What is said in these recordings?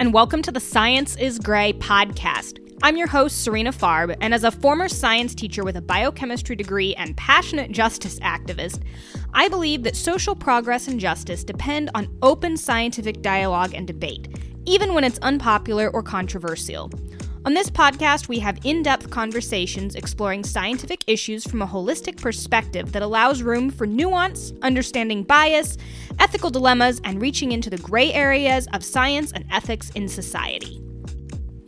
and welcome to the Science is Gray podcast. I'm your host, Serena Farb, and as a former science teacher with a biochemistry degree and passionate justice activist, I believe that social progress and justice depend on open scientific dialogue and debate, even when it's unpopular or controversial. On this podcast, we have in depth conversations exploring scientific issues from a holistic perspective that allows room for nuance, understanding bias, ethical dilemmas, and reaching into the gray areas of science and ethics in society.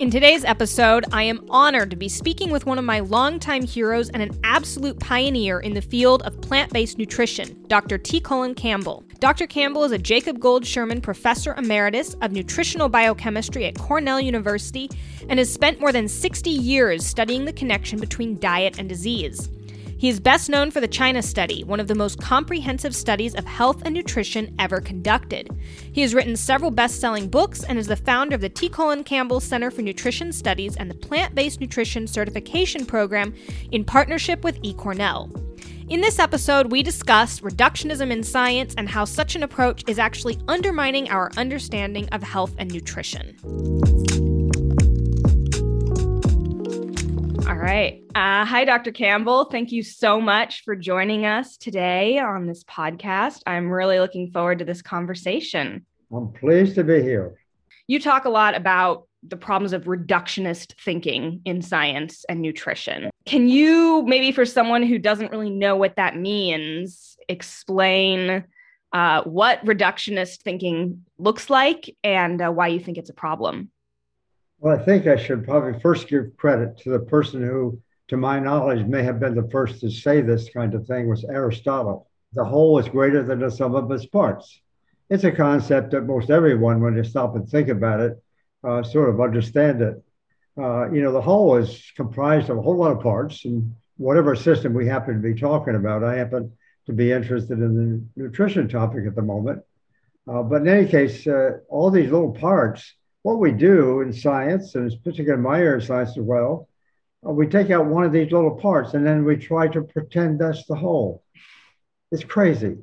In today's episode, I am honored to be speaking with one of my longtime heroes and an absolute pioneer in the field of plant based nutrition, Dr. T. Colin Campbell. Dr. Campbell is a Jacob Gould Schurman Professor Emeritus of Nutritional Biochemistry at Cornell University and has spent more than 60 years studying the connection between diet and disease. He is best known for the China Study, one of the most comprehensive studies of health and nutrition ever conducted. He has written several best selling books and is the founder of the T. Colin Campbell Center for Nutrition Studies and the Plant Based Nutrition Certification Program in partnership with eCornell. In this episode, we discuss reductionism in science and how such an approach is actually undermining our understanding of health and nutrition. All right. Uh, hi, Dr. Campbell. Thank you so much for joining us today on this podcast. I'm really looking forward to this conversation. I'm pleased to be here. You talk a lot about the problems of reductionist thinking in science and nutrition. Can you, maybe for someone who doesn't really know what that means, explain uh, what reductionist thinking looks like and uh, why you think it's a problem? Well, I think I should probably first give credit to the person who, to my knowledge, may have been the first to say this kind of thing was Aristotle. The whole is greater than the sum of its parts. It's a concept that most everyone, when they stop and think about it, uh, sort of understand it. Uh, you know, the whole is comprised of a whole lot of parts, and whatever system we happen to be talking about, I happen to be interested in the nutrition topic at the moment. Uh, but in any case, uh, all these little parts what we do in science, and particularly in my area of science as well, uh, we take out one of these little parts and then we try to pretend that's the whole. It's crazy.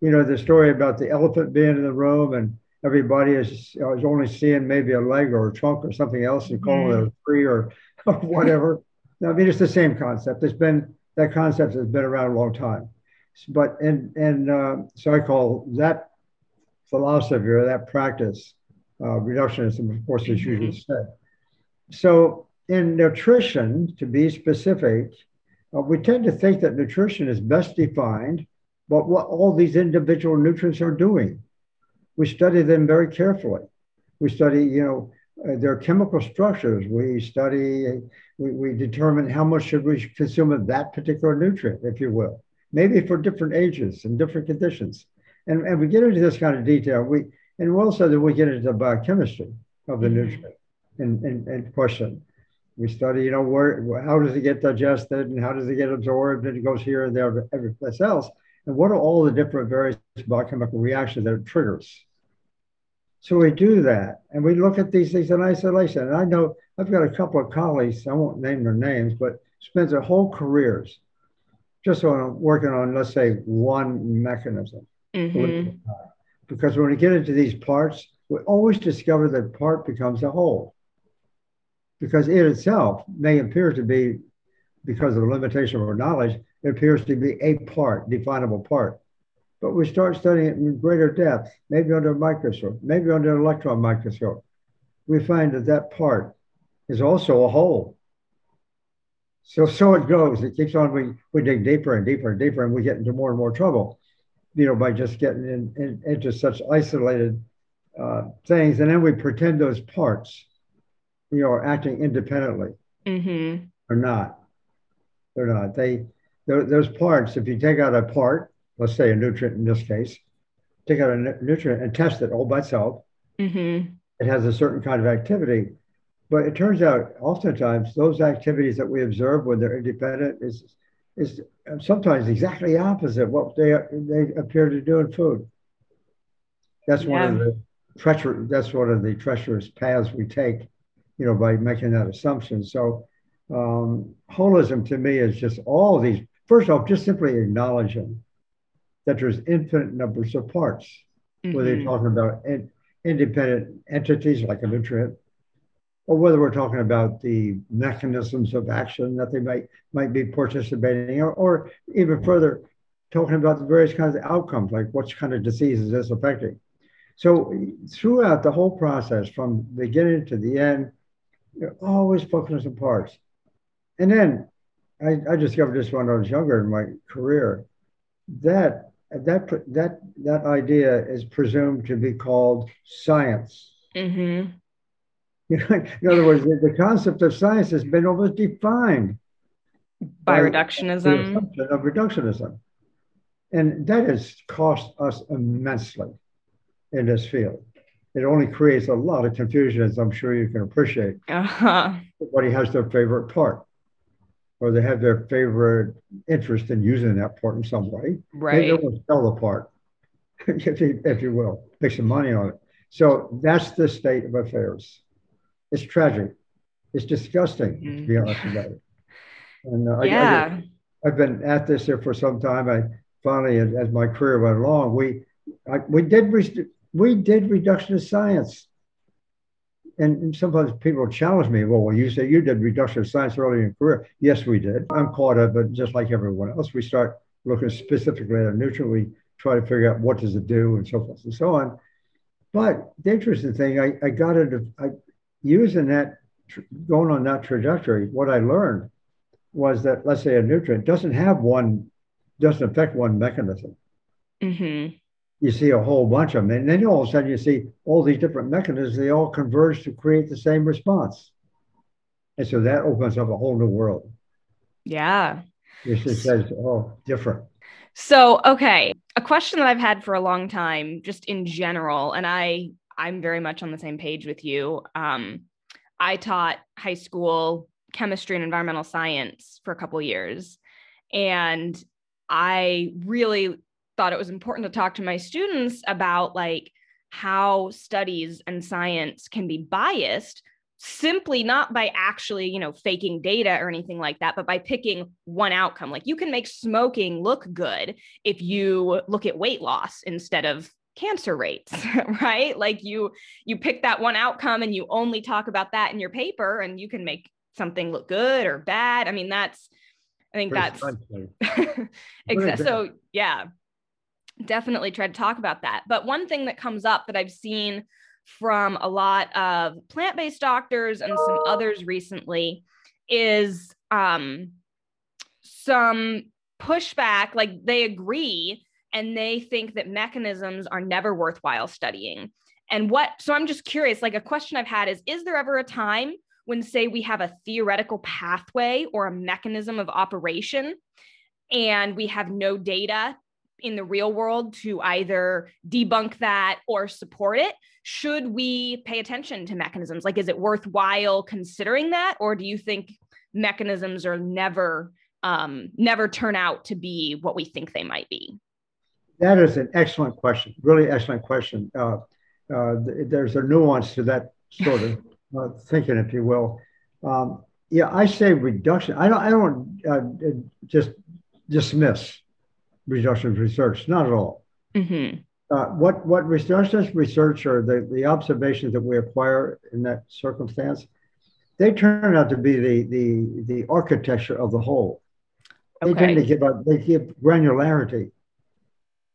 You know, the story about the elephant being in the room and everybody is, uh, is only seeing maybe a leg or a trunk or something else and calling mm. it a tree or, or whatever. I mean, it's the same concept. It's been, that concept has been around a long time. But, and, and uh, so I call that philosophy or that practice reductionism, of course, is usually mm-hmm. said. So, in nutrition, to be specific, uh, we tend to think that nutrition is best defined but what all these individual nutrients are doing. We study them very carefully. We study, you know, uh, their chemical structures. We study, we, we determine how much should we consume of that particular nutrient, if you will, maybe for different ages and different conditions. And, and we get into this kind of detail. We, and also that we get into the biochemistry of the mm-hmm. nutrient in, in, in, question. We study, you know, where how does it get digested and how does it get absorbed and it goes here and there, every place else. And what are all the different various biochemical reactions that it triggers? So we do that and we look at these things in isolation. And I know I've got a couple of colleagues, I won't name their names, but spends their whole careers just on working on, let's say, one mechanism. Mm-hmm because when we get into these parts, we always discover that part becomes a whole. Because it itself may appear to be, because of the limitation of our knowledge, it appears to be a part, definable part. But we start studying it in greater depth, maybe under a microscope, maybe under an electron microscope. We find that that part is also a whole. So, so it goes. It keeps on. We, we dig deeper and deeper and deeper, and we get into more and more trouble you know, by just getting in, in, into such isolated uh, things. And then we pretend those parts, you know, are acting independently. Mm-hmm. They're not. They're not. They, those parts, if you take out a part, let's say a nutrient in this case, take out a nutrient and test it all by itself, mm-hmm. it has a certain kind of activity. But it turns out oftentimes those activities that we observe when they're independent is is sometimes exactly opposite what they they appear to do in food. That's yeah. one of the treacherous. That's one of the treacherous paths we take, you know, by making that assumption. So, um, holism to me is just all these. First off, just simply acknowledging that there's infinite numbers of parts. Mm-hmm. Whether you're talking about and independent entities like a nutrient, or whether we're talking about the mechanisms of action that they might might be participating, or, or even further, talking about the various kinds of outcomes, like what kind of disease is this affecting. So throughout the whole process, from beginning to the end, you're always focusing on parts. And then I, I discovered this when I was younger in my career. That that that that idea is presumed to be called science. Mm-hmm. You know, in other words, the, the, concept of science has been almost defined by, by reductionism. Of reductionism, and that has cost us immensely in this field. It only creates a lot of confusion, as I'm sure you can appreciate. Uh-huh. Everybody has their favorite part or they have their favorite interest in using that part in some way. Right. They will sell the part, if, you, if you will, make some money on it. So that's the state of affairs. It's tragic. It's disgusting, mm-hmm. to be mm. honest about it. And uh, yeah. I, have been at this here for some time. I finally, as, as my career went along, we I, we did we did reductionist science and sometimes people challenge me, well, well, you say you did reductionist science early in your career. Yes, we did. I'm caught up, but just like everyone else, we start looking specifically at a nutrient. We try to figure out what does it do and so forth and so on. But the interesting thing, I, I got into I, using that, going on that trajectory, what I learned was that, let's say a nutrient doesn't have one, doesn't affect one mechanism. Mm-hmm you see a whole bunch of them. And then all of a sudden you see all these different mechanisms, they all converge to create the same response. And so that opens up a whole new world. Yeah. It just says, oh, different. So, okay, a question that I've had for a long time, just in general, and I I'm very much on the same page with you. Um, I taught high school chemistry and environmental science for a couple years, and I really thought it was important to talk to my students about like how studies and science can be biased simply not by actually you know faking data or anything like that but by picking one outcome like you can make smoking look good if you look at weight loss instead of cancer rates right? Like you you pick that one outcome and you only talk about that in your paper and you can make something look good or bad. I mean that's i think that's exactly so yeah definitely try to talk about that. But one thing that comes up that I've seen from a lot of plant based doctors and some others recently is um, some pushback, like they agree and they think that mechanisms are never worthwhile studying. And what, so I'm just curious, like a question I've had is Is there ever a time when, say, we have a theoretical pathway or a mechanism of operation and we have no data in the real world to either debunk that or support it? Should we pay attention to mechanisms? Like is it worthwhile considering that? Or do you think mechanisms are never um, never turn out to be what we think they might be that is an excellent question really excellent question uh, uh, there's a nuance to that sort of uh, thinking if you will um, yeah i say reduction i don't i don't uh, just dismiss reductionist research, not at all. Mm-hmm. Uh, what what reductionist research or the, the observations that we acquire in that circumstance, they turn out to be the the the architecture of the whole. They okay. tend to give a, they give granularity.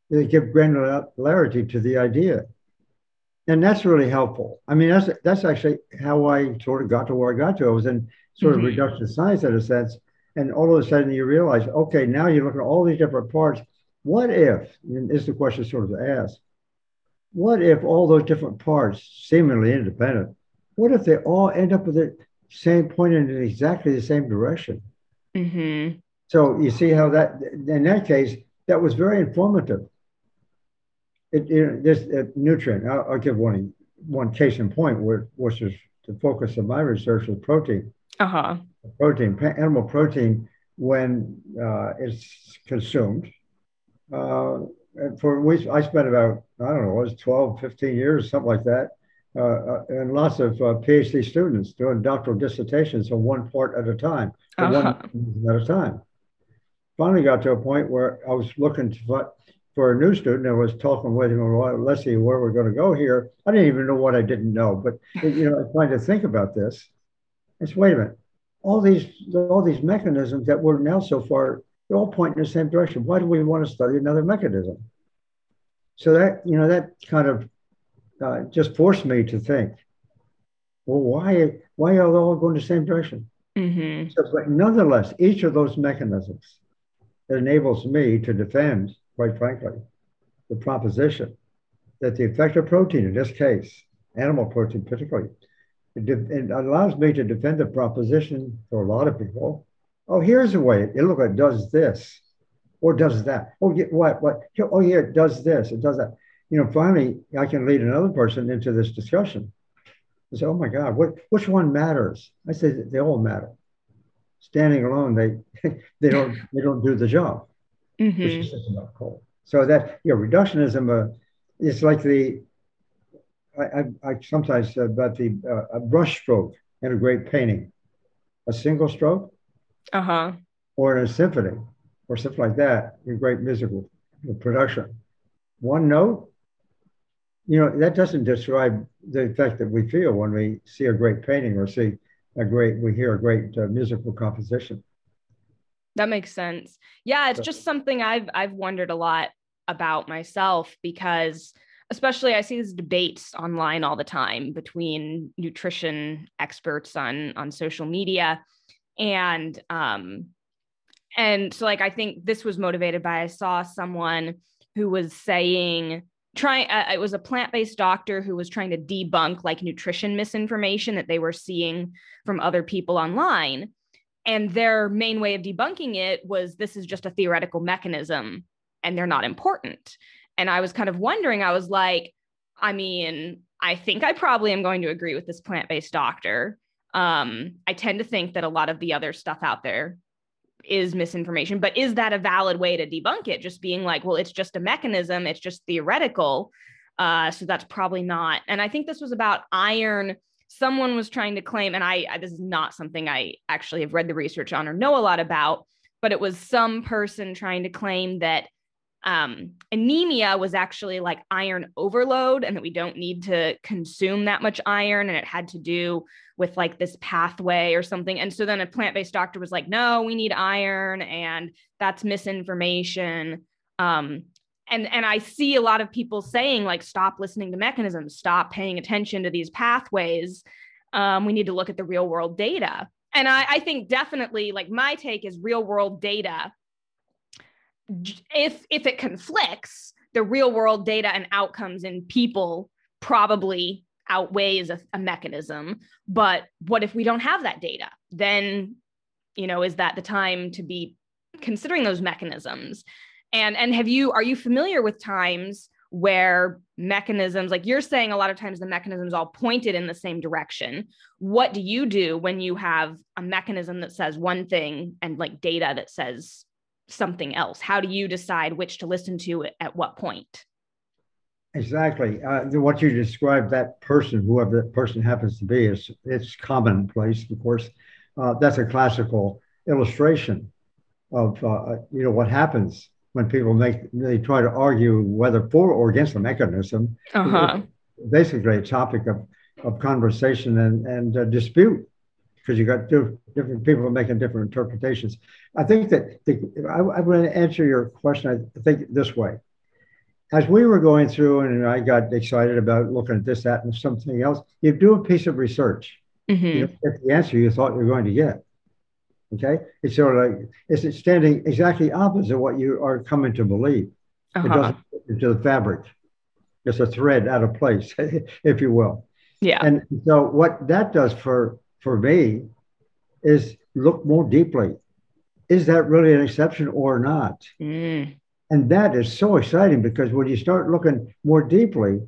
They give granularity to the idea, and that's really helpful. I mean, that's that's actually how I sort of got to where I got to. I was in sort mm-hmm. of reductionist science in a sense, and all of a sudden you realize, okay, now you look at all these different parts. What if, and this is the question sort of asked, what if all those different parts, seemingly independent, what if they all end up with the same pointing in exactly the same direction? Mm-hmm. So you see how that, in that case, that was very informative. It, this uh, nutrient, I'll, I'll, give one one case in point, where, which is the focus of my research with protein. Uh-huh protein, animal protein, when uh, it's consumed. Uh, for we, I spent about, I don't know, it was 12, 15 years, something like that, uh, uh and lots of uh, PhD students doing doctoral dissertations on one part at a time, uh-huh. one at a time. Finally got to a point where I was looking to for a new student, I was talking with him, well, let's see where we're going to go here. I didn't even know what I didn't know, but you know, trying to think about this. It's wait a minute, all these all these mechanisms that we're now so far, they all point in the same direction. Why do we want to study another mechanism? So that you know that kind of uh, just forced me to think. Well, why why are they all going the same direction? Mm-hmm. So, but nonetheless, each of those mechanisms that enables me to defend quite frankly, the proposition that the effector protein, in this case, animal protein particularly, it, allows me to defend the proposition for a lot of people. Oh, here's a way. It look, it does this or does that. Oh, yeah, what, what? Oh, yeah, it does this. It does that. You know, finally, I can lead another person into this discussion. I say, oh my God, what, which one matters? I say they all matter. Standing alone, they they don't they don't do the job mm-hmm. which is just about coal. So that you know, reductionism uh, is like the I, I, I sometimes said about the uh, a brush stroke in a great painting, a single stroke, uh huh, or in a symphony, or something like that, in great musical production. One note, you know, that doesn't describe the effect that we feel when we see a great painting or see a great, we hear a great uh, musical composition. That makes sense. Yeah, it's just something I've I've wondered a lot about myself because especially I see these debates online all the time between nutrition experts on on social media and um and so like I think this was motivated by I saw someone who was saying trying uh, it was a plant-based doctor who was trying to debunk like nutrition misinformation that they were seeing from other people online and their main way of debunking it was this is just a theoretical mechanism and they're not important. And I was kind of wondering, I was like, I mean, I think I probably am going to agree with this plant based doctor. Um, I tend to think that a lot of the other stuff out there is misinformation, but is that a valid way to debunk it? Just being like, well, it's just a mechanism, it's just theoretical. Uh, so that's probably not. And I think this was about iron someone was trying to claim, and I, I, this is not something I actually have read the research on or know a lot about, but it was some person trying to claim that um, anemia was actually like iron overload and that we don't need to consume that much iron and it had to do with like this pathway or something. And so then a plant-based doctor was like no we need iron and that's misinformation. Um, and and i see a lot of people saying like stop listening to mechanisms stop paying attention to these pathways. Um, we need to look at the real world data. And I, I think definitely like my take is real world data if if it conflicts the real world data and outcomes in people probably outweighs a, a mechanism. But what if we don't have that data? Then you know is that the time to be considering those mechanisms and and have you are you familiar with times where mechanisms like you're saying a lot of times the mechanisms all pointed in the same direction. What do you do when you have a mechanism that says one thing and like data that says something else? How do you decide which to listen to at what point? Exactly. Uh, what you described that person whoever that person happens to be is it's commonplace of course. Uh, that's a classical illustration of uh, you know what happens when people make they try to argue whether for or against the mechanism. Uh-huh. Basically, a topic of, of conversation and and uh, dispute because you got two different people making different interpretations. I think that the, I, I'm going to answer your question. I think this way. As we were going through, and I got excited about looking at this, that, and something else, you do a piece of research. Mm-hmm. You get the answer you thought you were going to get. Okay, it's sort of like it's standing exactly opposite what you are coming to believe. Uh-huh. It doesn't fit into the fabric. It's a thread out of place, if you will. Yeah. And so what that does for for me is look more deeply. Is that really an exception or not? Mm. And that is so exciting because when you start looking more deeply,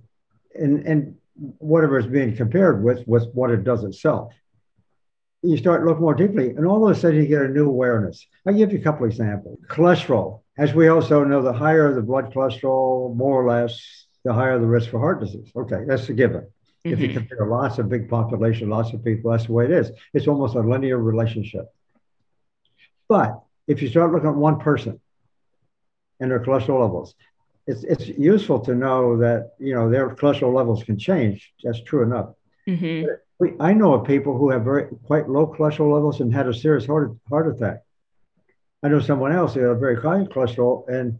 and and whatever is being compared with with what it does itself, you start looking more deeply, and all of a sudden you get a new awareness. I'll give you a couple examples. Cholesterol. As we also know, the higher the blood cholesterol, more or less, the higher the risk for heart disease. Okay, that's a given. Mm-hmm. If you mm-hmm. compare lots of big population, lots of people, that's the way it is. It's almost a linear relationship. But if you start looking at one person and their cholesterol levels, it's it's useful to know that you know their cholesterol levels can change. That's true enough. Mm-hmm. We, I know of people who have very quite low cholesterol levels and had a serious heart heart attack. I know someone else who had a very high cholesterol and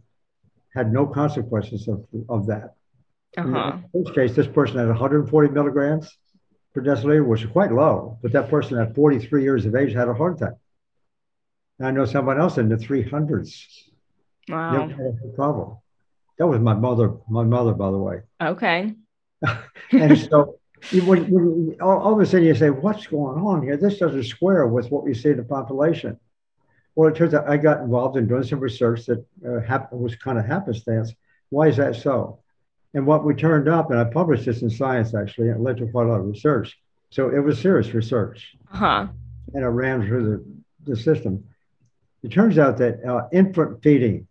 had no consequences of, of that. Uh-huh. In this case, this person had 140 milligrams per deciliter, which is quite low, but that person at 43 years of age had a heart attack. And I know someone else in the 300s. Wow. Never had a problem. That was my mother, my mother, by the way. Okay. and so when, when all, all, of a sudden you say, what's going on here? This doesn't square with what we see in the population. Well, it turns out I got involved in doing some research that uh, was kind of happenstance. Why is that so? And what we turned up, and I published this in Science actually, and it led to quite a lot of research. So it was serious research. Uh-huh. And it ran through the, the system. It turns out that uh, infant feeding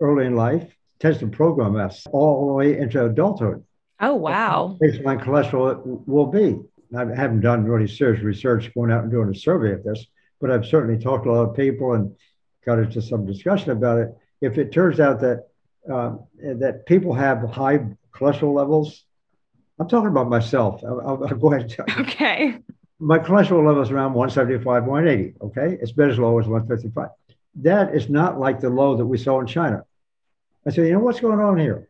early in life tends to program us all the way into adulthood. Oh, wow. Baseline cholesterol will be. I haven't done really serious research going out and doing a survey of this, but I've certainly talked to a lot of people and got into some discussion about it. If it turns out that uh, that people have high cholesterol levels, I'm talking about myself. I'll, I'll, I'll go ahead and tell you. Okay. My cholesterol level is around 175, 180. Okay. It's been as low as 155. That is not like the low that we saw in China. I said, you know, what's going on here?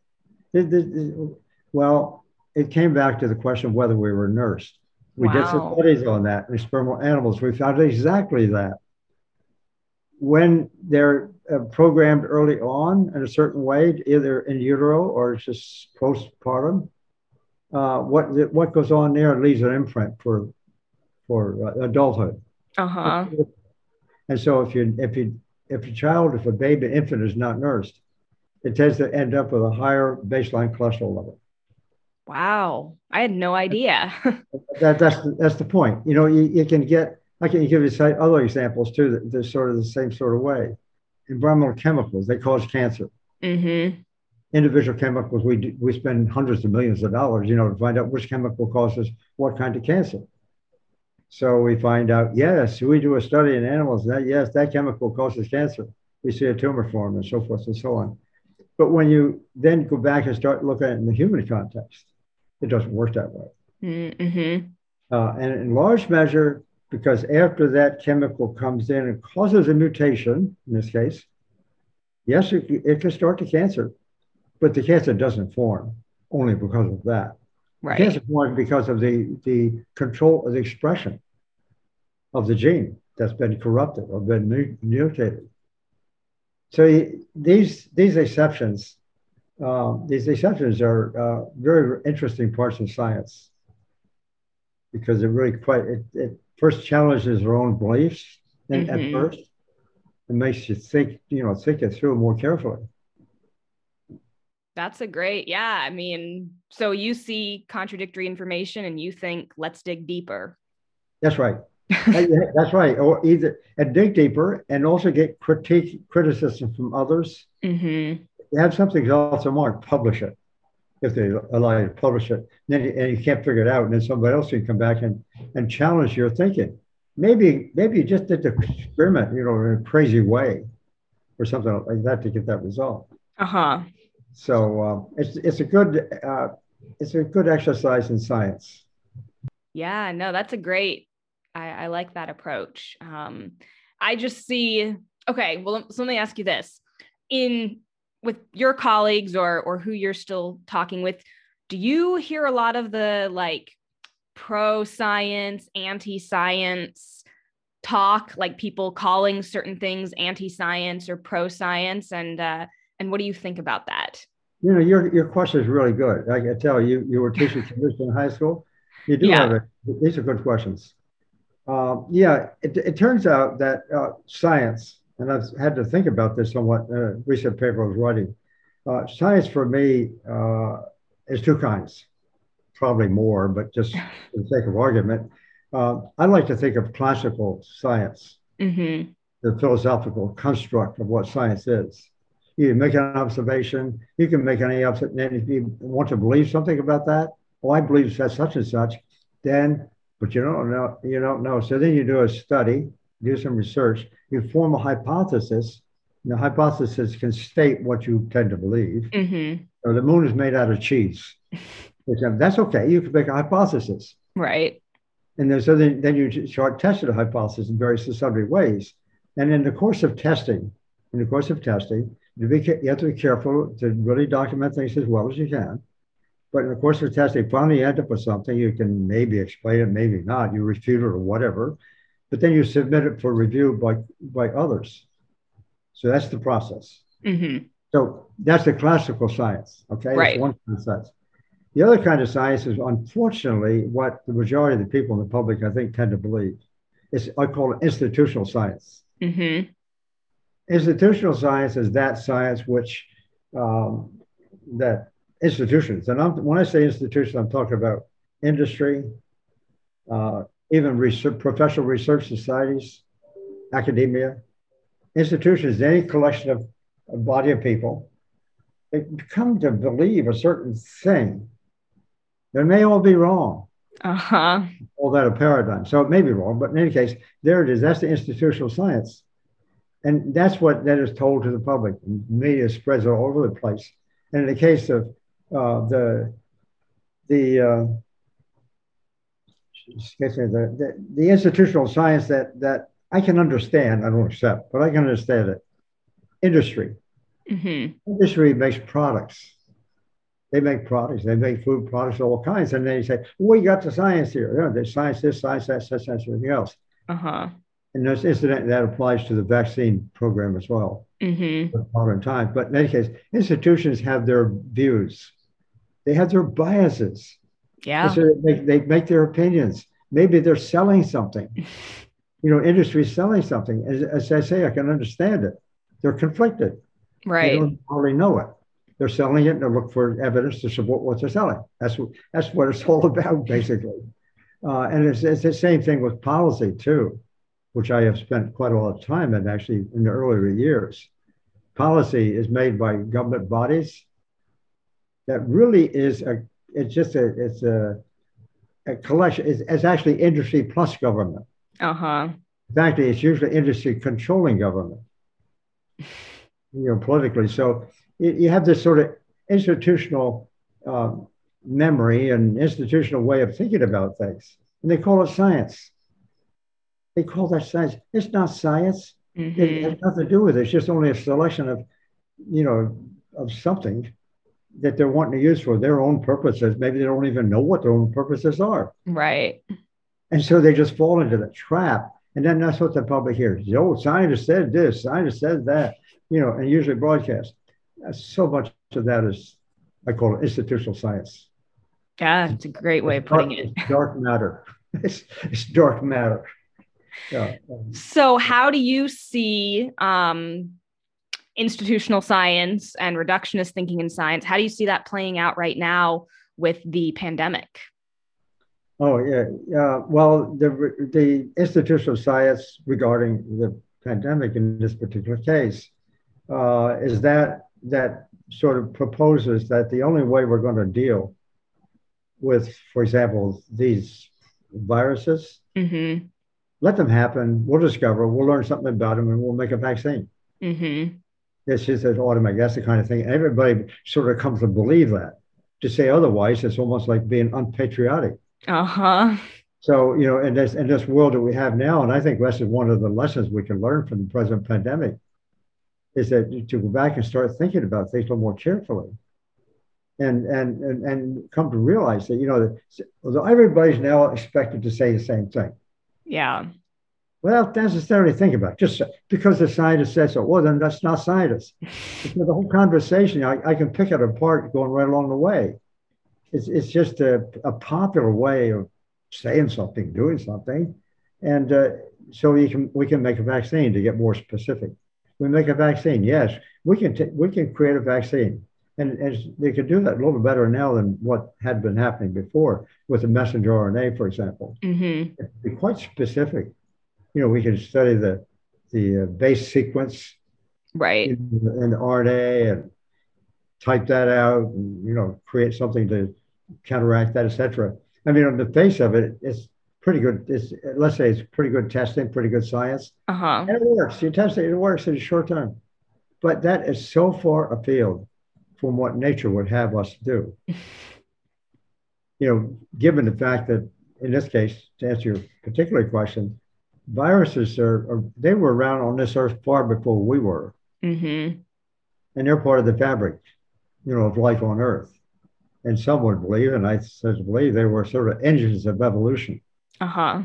Well, it came back to the question of whether we were nursed. We wow. did some studies on that in experimental animals. We found exactly that. When they're uh, programmed early on in a certain way, either in utero or just postpartum, uh, what what goes on there leaves an imprint for for uh, adulthood. Uh huh. And so if you if you if a child, if a baby infant is not nursed, it tends to end up with a higher baseline cholesterol level. Wow, I had no idea. that, that's that's the point. You know, you, you can get. I can give you other examples too. That they're sort of the same sort of way. Environmental chemicals they cause cancer. Mm-hmm. Individual chemicals we do, we spend hundreds of millions of dollars, you know, to find out which chemical causes what kind of cancer. So we find out, yes, we do a study in animals that yes, that chemical causes cancer. We see a tumor form and so forth and so on. But when you then go back and start looking at it in the human context, it doesn't work that way. Mm-hmm. Uh, and in large measure, because after that chemical comes in and causes a mutation, in this case, yes, it, it can start the cancer, but the cancer doesn't form only because of that. Right. The cancer forms because of the, the control of the expression of the gene that's been corrupted or been mutated. So these these exceptions, uh, these exceptions are uh, very interesting parts of science because it really quite it, it first challenges our own beliefs mm-hmm. at first. It makes you think, you know, think it through more carefully. That's a great, yeah. I mean, so you see contradictory information and you think, let's dig deeper. That's right. That's right. Or either and dig deeper and also get critique criticism from others. Mm-hmm. Have something else in mind, publish it. If they allow you to publish it, and then you, and you can't figure it out, and then somebody else can come back and, and challenge your thinking. Maybe maybe you just did the experiment, you know, in a crazy way, or something like that to get that result. Uh huh. So uh, it's it's a good uh, it's a good exercise in science. Yeah, no, that's a great I, I like that approach. Um, I just see, okay, well, so let me ask you this. In with your colleagues or or who you're still talking with, do you hear a lot of the like pro science, anti science talk, like people calling certain things anti science or pro science, and uh, and what do you think about that? You know, your your question is really good. I can tell you you were teaching chemistry in high school. You do yeah. have it. These are good questions. Uh, yeah, it, it, turns out that uh, science, and I've had to think about this somewhat a recent paper I was writing. Uh, science for me uh, is two kinds, probably more, but just for the sake of argument, uh, I like to think of classical science, mm-hmm. the philosophical construct of what science is. You make an observation, you can make any observation. and If you want to believe something about that, well, I believe that such and such, then but you don't know. You don't know. So then you do a study, do some research, you form a hypothesis, The hypothesis can state what you tend to believe. Mm-hmm. So the moon is made out of cheese. That's okay. You can make a hypothesis. Right. And then, so then, then you start testing the hypothesis in various sundry ways. And in the course of testing, in the course of testing, you, be, you have to be careful to really document things as well as you can. But in the course of testing, finally you end up with something, you can maybe explain it, maybe not, you refute it or whatever, but then you submit it for review by, by others. So that's the process. Mm-hmm. So that's the classical science. Okay. Right. That's one kind of science. The other kind of science is unfortunately what the majority of the people in the public, I think, tend to believe. It's I call it institutional science. Mm-hmm. Institutional science is that science which um, that institutions, and I'm, when I say institution, I'm talking about industry, uh, even research, professional research societies, academia, institutions, any collection of a body of people, they come to believe a certain thing. They may all be wrong. Uh-huh. All that a paradigm. So it may be wrong, but in any case, there it is. That's the institutional science. And that's what that is told to the public. Media spreads it all over the place. And in the case of uh, the the, uh, the the the institutional science that that I can understand, I don't accept, but I can understand it. Industry. Mm-hmm. Industry makes products. They make products. They make food products, of all kinds. And then you say, well, you got the science here. You know, there's science this, science that, science, science, everything else. Uh-huh. And this incident that applies to the vaccine program as well. Mm-hmm. Modern times. But in any case, institutions have their views. They have their biases. Yeah. So they, they make their opinions. Maybe they're selling something. you know, industry is selling something. As, as I say, I can understand it. They're conflicted. Right. They don't already know it. They're selling it and they look for evidence to support what they're selling. That's what that's what it's all about, basically. Uh, and it's, it's the same thing with policy too, which I have spent quite a lot of time in actually in the earlier years. Policy is made by government bodies. That really is a it's just a it's a, a collection. It's, it's actually industry plus government. Uh-huh. In fact, it's usually industry controlling government you know, politically. So you have this sort of institutional uh, memory and institutional way of thinking about things, and they call it science. They call that science. It's not science. Mm-hmm. It has nothing to do with it. It's just only a selection of, you know, of something that they're wanting to use for their own purposes. Maybe they don't even know what their own purposes are. Right. And so they just fall into the trap. And then that's what the public hears. Oh, scientist said this, scientist said that you know, and usually broadcast. So much of that is, I call it institutional science. Yeah, it's a great way of putting it. It's dark matter. It's, it's dark matter. Yeah. So, how do you see um, institutional science and reductionist thinking in science? How do you see that playing out right now with the pandemic? Oh yeah, yeah. Well, the the institutional science regarding the pandemic in this particular case uh, is that that sort of proposes that the only way we're going to deal with, for example, these viruses, mm-hmm. let them happen. We'll discover. We'll learn something about them, and we'll make a vaccine. Mm-hmm. It's just an automatic. That's the kind of thing. Everybody sort of comes to believe that. To say otherwise, it's almost like being unpatriotic. Uh huh. So you know, in this in this world that we have now, and I think this is one of the lessons we can learn from the present pandemic is that to go back and start thinking about things a little more carefully and and and, and come to realize that you know although everybody's now expected to say the same thing yeah well necessarily think about it. just because the scientist says so well then that's not scientist because the whole conversation I, I can pick it apart going right along the way it's, it's just a, a popular way of saying something doing something and uh, so we can we can make a vaccine to get more specific we make a vaccine. Yes, we can t- we can create a vaccine, and, and they can do that a little bit better now than what had been happening before with the messenger RNA, for example. Mm-hmm. Be quite specific. You know, we can study the the uh, base sequence, right, in, in the RNA and type that out, and you know, create something to counteract that, etc. I mean, on the face of it, it's pretty good. It's, let's say it's pretty good testing, pretty good science. Uh-huh. And it works. You test it, it works in a short time. But that is so far afield from what nature would have us do. you know, given the fact that in this case, to answer your particular question, viruses are, are they were around on this earth far before we were. Mm-hmm. And they're part of the fabric, you know, of life on earth. And some would believe, and I said believe they were sort of engines of evolution. Uh-huh.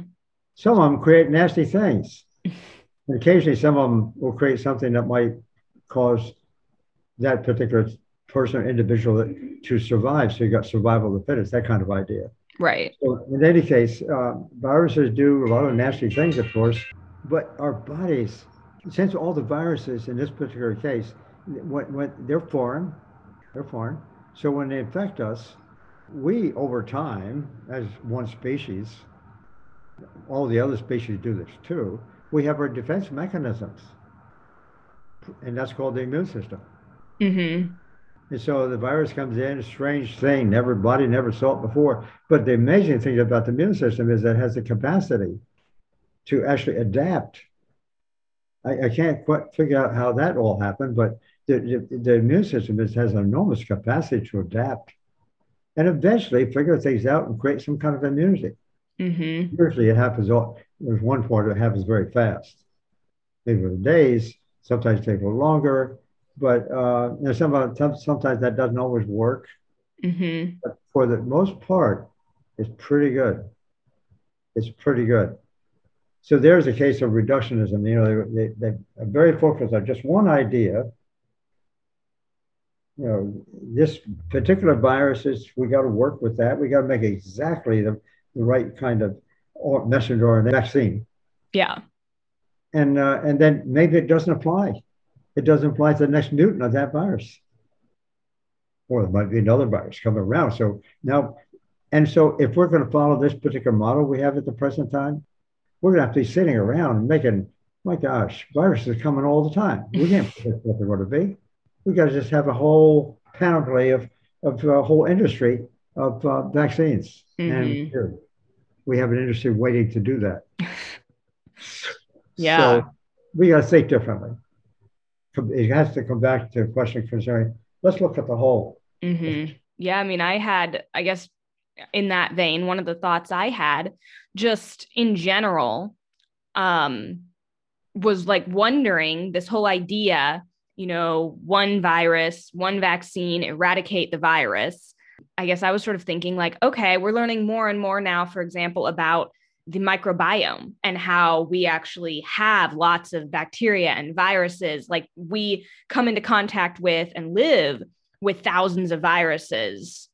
Some of them create nasty things. and occasionally some of them will create something that might cause that particular person or individual to survive. So you got survival of the fittest, that kind of idea. Right. So in any case, uh, viruses do a lot of nasty things, of course, but our bodies, since all the viruses in this particular case, when, when they're foreign, they're foreign. So when they infect us, we over time, as one species, all the other species do this too, we have our defense mechanisms. And that's called the immune system. Mm-hmm. And so the virus comes in, a strange thing, never body never saw it before. But the amazing thing about the immune system is that it has the capacity to actually adapt. I, I can't quite figure out how that all happened, but the, the, the immune system is, has an enormous capacity to adapt and eventually figure things out and create some kind of immunity. Mm-hmm. Usually it happens, all, there's one part that happens very fast. Maybe within days, sometimes take a little longer but uh, you know, sometimes, sometimes that doesn't always work. Mm-hmm. But for the most part, it's pretty good. It's pretty good. So there's a case of reductionism. You know, they, they, they are very focused on just one idea. You know, this particular virus is, we got to work with that. We got to make exactly the, the right kind of messenger RNA vaccine. Yeah. And, uh, and then maybe it doesn't apply it doesn't apply to the next mutant of that virus. Or there might be another virus coming around. So now, and so if we're going to follow this particular model we have at the present time, we're going to have to be sitting around making, my gosh, viruses are coming all the time. We can't predict what they're going to be. We got to just have a whole panoply of, of a whole industry of uh, vaccines. Mm-hmm. And here, we have an industry waiting to do that. yeah. So we got to think differently it has to come back to a question concerning let's look at the whole. Mm-hmm. Yeah, I mean, I had, I guess, in that vein, one of the thoughts I had, just in general, um, was like wondering this whole idea, you know, one virus, one vaccine, eradicate the virus. I guess I was sort of thinking, like, okay, we're learning more and more now, for example, about the microbiome and how we actually have lots of bacteria and viruses. Like we come into contact with and live with thousands of viruses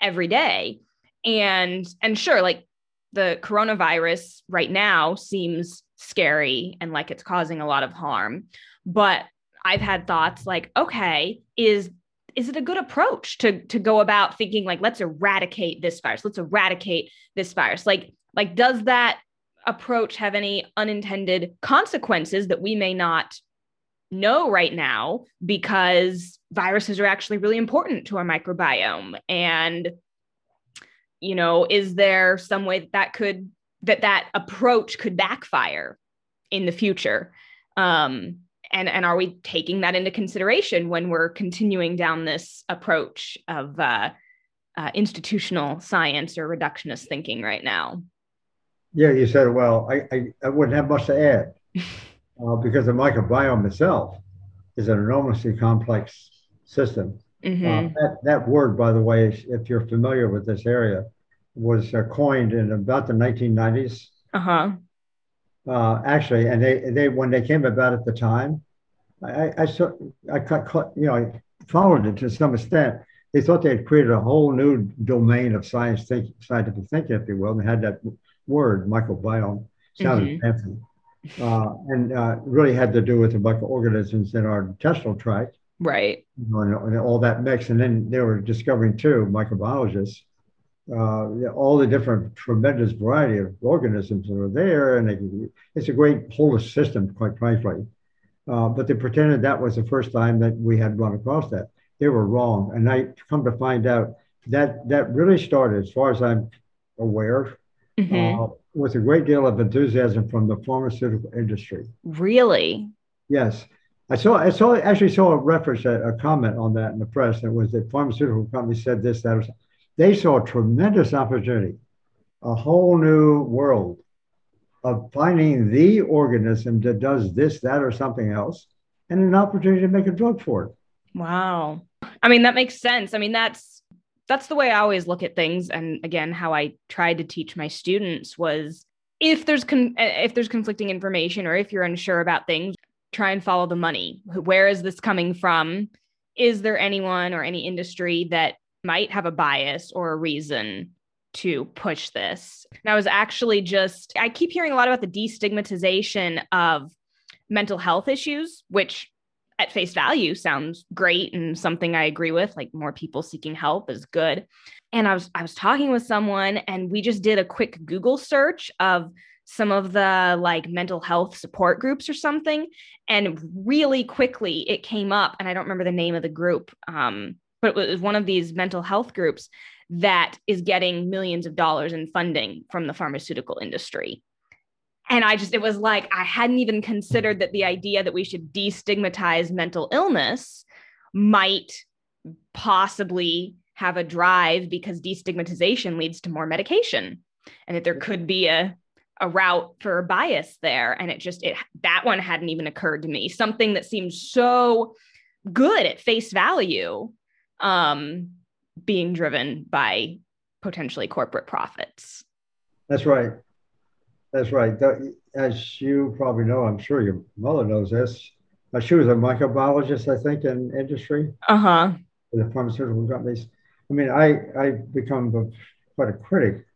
every day. And and sure, like the coronavirus right now seems scary and like it's causing a lot of harm. But I've had thoughts like, okay, is is it a good approach to to go about thinking like let's eradicate this virus let's eradicate this virus like like, does that approach have any unintended consequences that we may not know right now because viruses are actually really important to our microbiome? And, you know, is there some way that that could, that that approach could backfire in the future? Um, and, and are we taking that into consideration when we're continuing down this approach of uh, uh, institutional science or reductionist thinking right now? Yeah, you said, well, I, I, I wouldn't have much to add uh, because the microbiome itself is an enormously complex system. Mm-hmm. Uh, that, that word, by the way, if you're familiar with this area, was uh, coined in about the 1990s. Uh-huh. Uh, actually, and they, they when they came about at the time, I, I, saw, I cut, you know, I followed it to some extent. They thought they had created a whole new domain of science think, scientific thinking, if you will, and had that word, microbiome, sounded mm-hmm. fancy. Uh, and uh, really had to do with the microorganisms in our intestinal tract. Right. You know, and, and, all that mix. And then they were discovering, too, microbiologists, uh, all the different tremendous variety of organisms that are there. And they, it's a great holistic system, quite frankly. Uh, but they pretended that was the first time that we had run across that. They were wrong. And I come to find out that that really started, as far as I'm aware, mm-hmm. uh, with a great deal of enthusiasm from the pharmaceutical industry. Really? Yes. I saw, I saw, actually saw a reference, a, a comment on that in the press. It was that pharmaceutical companies said this, that, or something. They saw a tremendous opportunity, a whole new world of finding the organism that does this, that, or something else, and an opportunity to make a drug for it. Wow. I mean, that makes sense. I mean, that's that's the way I always look at things. And again, how I tried to teach my students was if there's con- eh, if there's conflicting information or if you're unsure about things, try and follow the money. Where is this coming from? Is there anyone or any industry that might have a bias or a reason to push this? And I was actually just I keep hearing a lot about the destigmatization of mental health issues, which at face value sounds great and something I agree with. Like more people seeking help is good. And I was I was talking with someone and we just did a quick Google search of some of the like mental health support groups or something and really quickly it came up and I don't remember the name of the group um, but it was one of these mental health groups that is getting millions of dollars in funding from the pharmaceutical industry and I just, it was like, I hadn't even considered that the idea that we should destigmatize mental illness might possibly have a drive because destigmatization leads to more medication and that there could be a, a route for bias there. And it just, it, that one hadn't even occurred to me. Something that seems so good at face value um, being driven by potentially corporate profits. That's right. That's right. As you probably know, I'm sure your mother knows this. She was a microbiologist, I think, in industry. Uh huh. The pharmaceutical companies. I mean, I I become a, quite a critic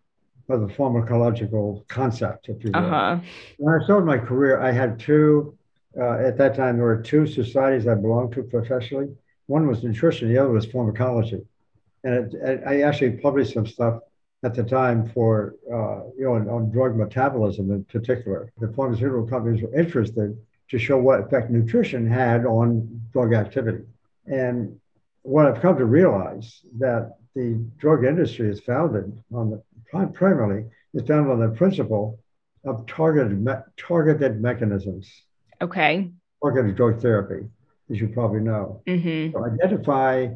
of the pharmacological concept, if you will. Uh-huh. When I started my career, I had two. Uh, at that time, there were two societies I belonged to professionally. One was nutrition, the other was pharmacology, and it, I actually published some stuff at the time for, uh, you know, on, on, drug metabolism in particular. The pharmaceutical companies were interested to show what effect nutrition had on drug activity. And what I've come to realize that the drug industry is founded on the primarily is founded on the principle of targeted me- targeted mechanisms. Okay. Targeted drug therapy, as you probably know. Mm-hmm. So identify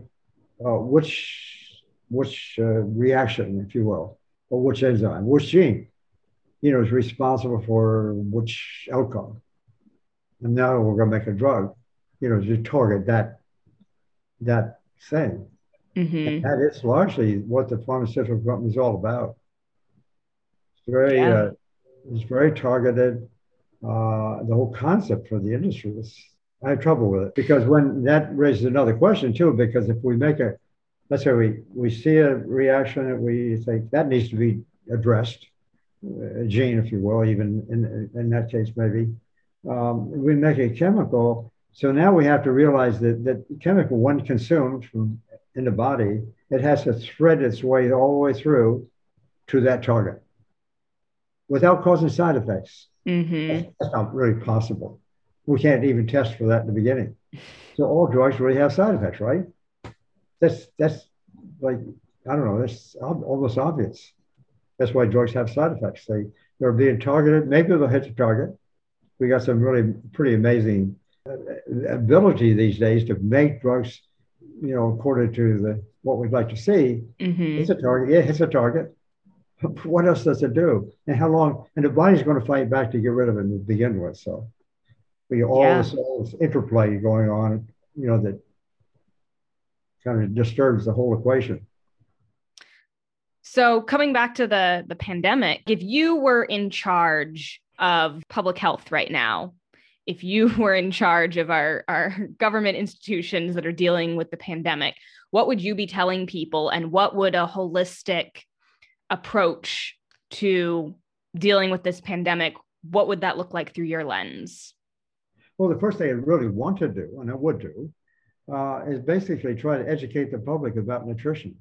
uh, which which uh, reaction, if you will, or which enzyme, which gene, you know, is responsible for which outcome. And now we're going to make a drug, you know, to target that that thing. Mm-hmm. that is largely what the pharmaceutical company is all about. It's very, yeah. uh, it's very targeted. Uh, the whole concept for the industry is I have trouble with it because when that raises another question too, because if we make a let's say we, we see a reaction that we think that needs to be addressed, a gene, if you will, even in, in that case, maybe. Um, we make a chemical. So now we have to realize that that chemical, when consumed from in the body, it has to thread its way all the way through to that target without causing side effects. Mm-hmm. That's not really possible. We can't even test for that in the beginning. So all drugs really have side effects, right? That's that's like I don't know. That's almost obvious. That's why drugs have side effects. They they're being targeted. Maybe they'll hit the target. We got some really pretty amazing uh, ability these days to make drugs, you know, according to the what we'd like to see. Mm-hmm. It's a target. Yeah, it's a target. What else does it do? And how long? And the body's going to fight back to get rid of it to begin with. So we all, yeah. this, all this interplay going on, you know, that kind of disturbs the whole equation. So coming back to the the pandemic, if you were in charge of public health right now, if you were in charge of our, our government institutions that are dealing with the pandemic, what would you be telling people and what would a holistic approach to dealing with this pandemic, what would that look like through your lens? Well, the first thing I really want to do, and I would do, uh, is basically try to educate the public about nutrition.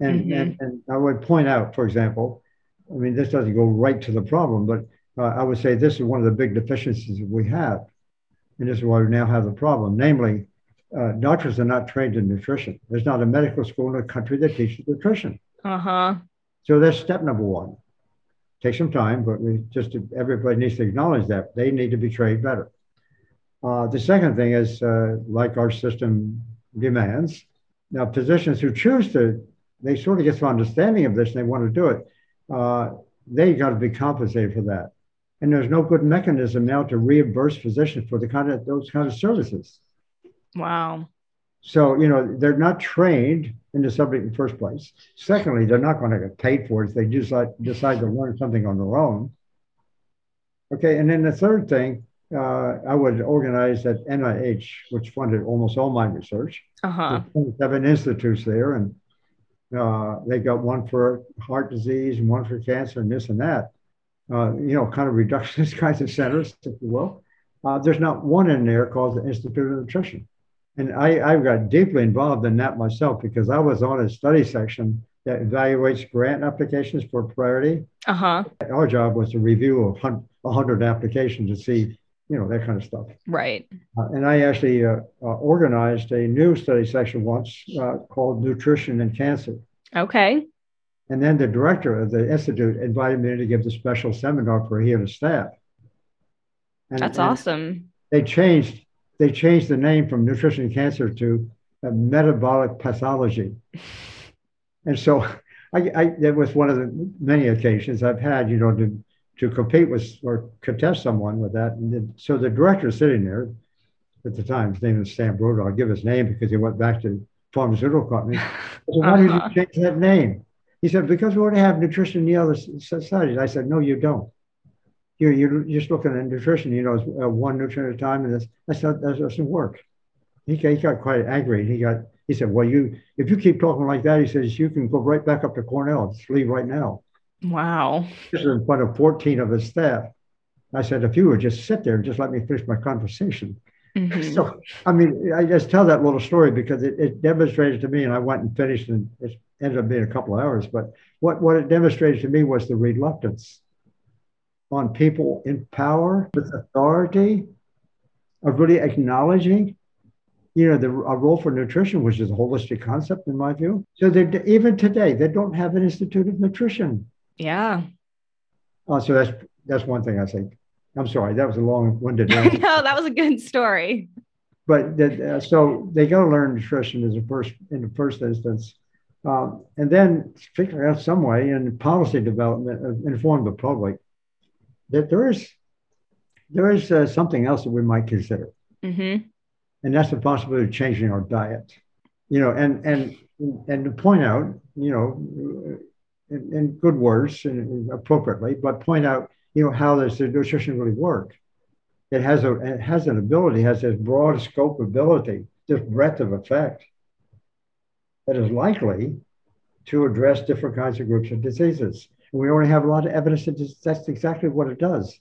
And, mm-hmm. and, and I would point out, for example, I mean, this doesn't go right to the problem, but uh, I would say this is one of the big deficiencies that we have. And this is why we now have the problem. Namely, uh, doctors are not trained in nutrition. There's not a medical school in the country that teaches nutrition. Uh huh. So that's step number one. Take some time, but we just everybody needs to acknowledge that they need to be trained better. Uh, the second thing is, uh, like our system demands, now physicians who choose to, they sort of get some understanding of this and they want to do it. Uh, they got to be compensated for that. And there's no good mechanism now to reimburse physicians for the kind of those kind of services. Wow. So, you know, they're not trained in the subject in the first place. Secondly, they're not going to get paid for it if they decide, decide to learn something on their own. Okay, and then the third thing, uh, I would organize at NIH, which funded almost all my research. Uh-huh. Seven institutes there, and uh, they got one for heart disease and one for cancer and this and that. Uh, you know, kind of reductionist kinds of centers, if you will. Uh, there's not one in there called the Institute of Nutrition. And I, I got deeply involved in that myself because I was on a study section that evaluates grant applications for priority. Uh-huh. Our job was to review a 100 applications to see, you know, that kind of stuff. Right. Uh, and I actually uh, uh, organized a new study section once uh, called Nutrition and Cancer. Okay. And then the director of the institute invited me to give the special seminar for he and his staff. And, That's and awesome. They changed they changed the name from nutrition and cancer to uh, metabolic pathology. and so I, I, that was one of the many occasions I've had, you know, to, to compete with or contest someone with that. And then, so the director sitting there at the time, his name was Sam Broder. I'll give his name because he went back to pharmaceutical company. I said, why uh-huh. did you change that name? He said, because we already have nutrition in the other societies. I said, no, you don't you're, you're just looking at nutrition, you know, uh, one nutrient at a time, and this, that's not, that doesn't work. He, he got quite angry. He got, he said, well, you, if you keep talking like that, he says, you can go right back up to Cornell, just leave right now. Wow. This is in front of 14 of his staff. I said, if you would just sit there and just let me finish my conversation. Mm-hmm. So, I mean, I just tell that little story because it, it demonstrated to me, and I went and finished, and it ended up being a couple of hours. But what, what it demonstrated to me was the reluctance on people in power with authority of really acknowledging you know the a role for nutrition which is a holistic concept in my view so they even today they don't have an institute of nutrition yeah. Uh, so that's that's one thing i think. I'm sorry that was a long-winded no that was a good story. But that, uh, so they got to learn nutrition as a first in the first instance. Um, and then figure out some way in policy development uh, inform the public that there is there is uh, something else that we might consider, mm-hmm. and that's the possibility of changing our diet. You know, and and and to point out, you know, in, in good words and appropriately, but point out, you know, how does the nutrition really work? It has a it has an ability, has this broad scope ability, this breadth of effect that is likely to address different kinds of groups of diseases. We already have a lot of evidence that that's exactly what it does.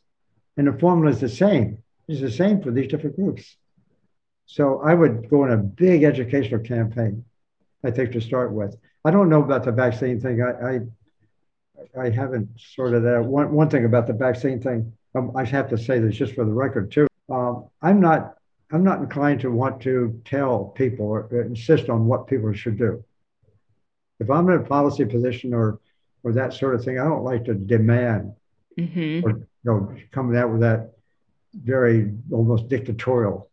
And the formula is the same. It's the same for these different groups. So I would go on a big educational campaign, I think, to start with. I don't know about the vaccine thing. I I, I haven't sorted that out. One, one thing about the vaccine thing, um, I have to say this just for the record too. Um, I'm not I'm not inclined to want to tell people or insist on what people should do. If I'm in a policy position or or that sort of thing. I don't like to demand mm-hmm. or you know coming out with that very almost dictatorial,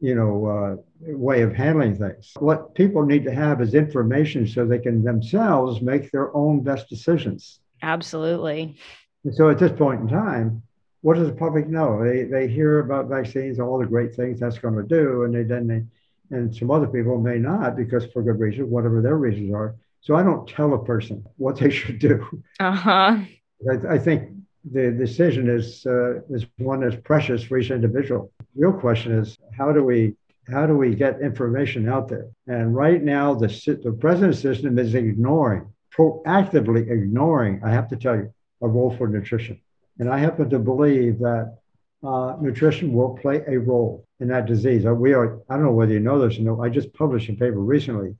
you know, uh, way of handling things. What people need to have is information so they can themselves make their own best decisions. Absolutely. And so at this point in time, what does the public know? They they hear about vaccines, all the great things that's going to do, and they then they and some other people may not because for good reason, whatever their reasons are. So I don't tell a person what they should do. Uh-huh. I, I think the decision is uh, is one that's precious for each individual. Real question is how do we how do we get information out there? And right now, the the present system is ignoring, proactively ignoring. I have to tell you, a role for nutrition. And I happen to believe that uh, nutrition will play a role in that disease. We are. I don't know whether you know this or no. I just published a paper recently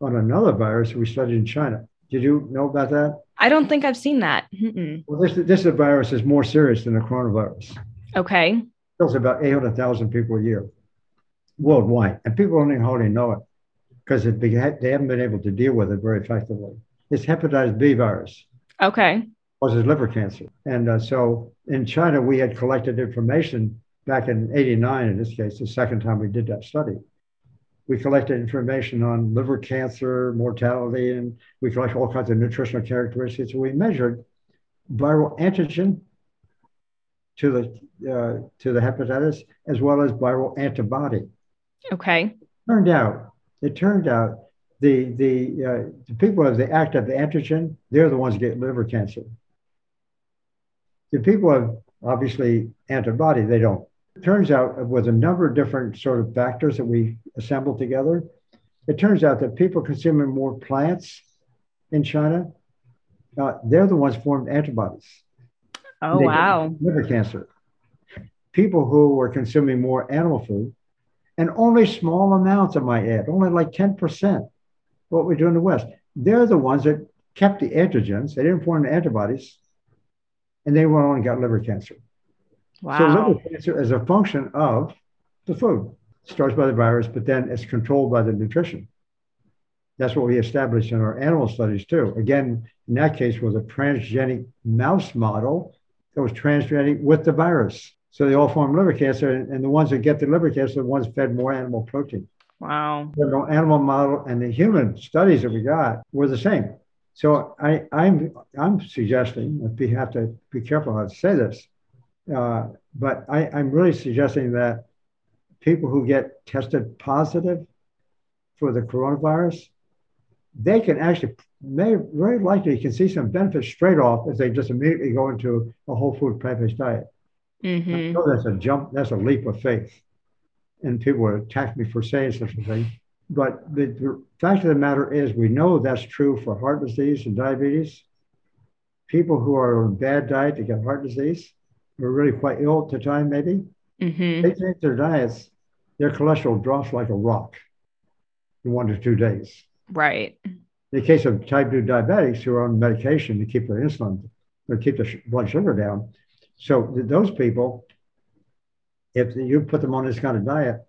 on another virus we studied in China. Did you know about that? I don't think I've seen that. Mm-mm. Well, this, this virus is more serious than the coronavirus. Okay. Kills about 800,000 people a year worldwide. And people don't even hardly know it because they haven't been able to deal with it very effectively. It's hepatitis B virus. Okay. Causes liver cancer. And uh, so in China, we had collected information back in 89, in this case, the second time we did that study. We collected information on liver cancer, mortality, and we collected all kinds of nutritional characteristics. We measured viral antigen to the uh, to the hepatitis as well as viral antibody. Okay. Turned out, it turned out the the uh, the people of the active antigen, they're the ones that get liver cancer. The people have obviously antibody, they don't. It turns out with a number of different sort of factors that we assembled together, it turns out that people consuming more plants in China, uh, they're the ones formed antibodies. Oh, wow. Liver cancer. People who were consuming more animal food, and only small amounts, I might add, only like 10%, what we do in the West. They're the ones that kept the antigens, they didn't form the antibodies, and they went on and got liver cancer. Wow. So liver cancer is a function of the food. It starts by the virus, but then it's controlled by the nutrition. That's what we established in our animal studies too. Again, in that case was a transgenic mouse model that was transgenic with the virus. So they all form liver cancer, and, the ones that get the liver cancer are the ones fed more animal protein. Wow. The animal model and the human studies that we got were the same. So I, I'm I'm suggesting that we have to be careful how to say this, uh, but I, I'm really suggesting that people who get tested positive for the coronavirus, they can actually may very likely can see some benefits straight off as they just immediately go into a whole food plant-based diet. Mm-hmm. So that's a jump, that's a leap of faith. And people would attack me for saying such a thing. But the, the fact of the matter is, we know that's true for heart disease and diabetes. People who are on a bad diet to get heart disease, who are really quite ill at the time, maybe, Mm-hmm. they change their diets, their cholesterol drops like a rock in one to two days. Right. In the case of type 2 diabetics who are on medication to keep their insulin, to keep the sh- blood sugar down. So those people, if you put them on this kind of diet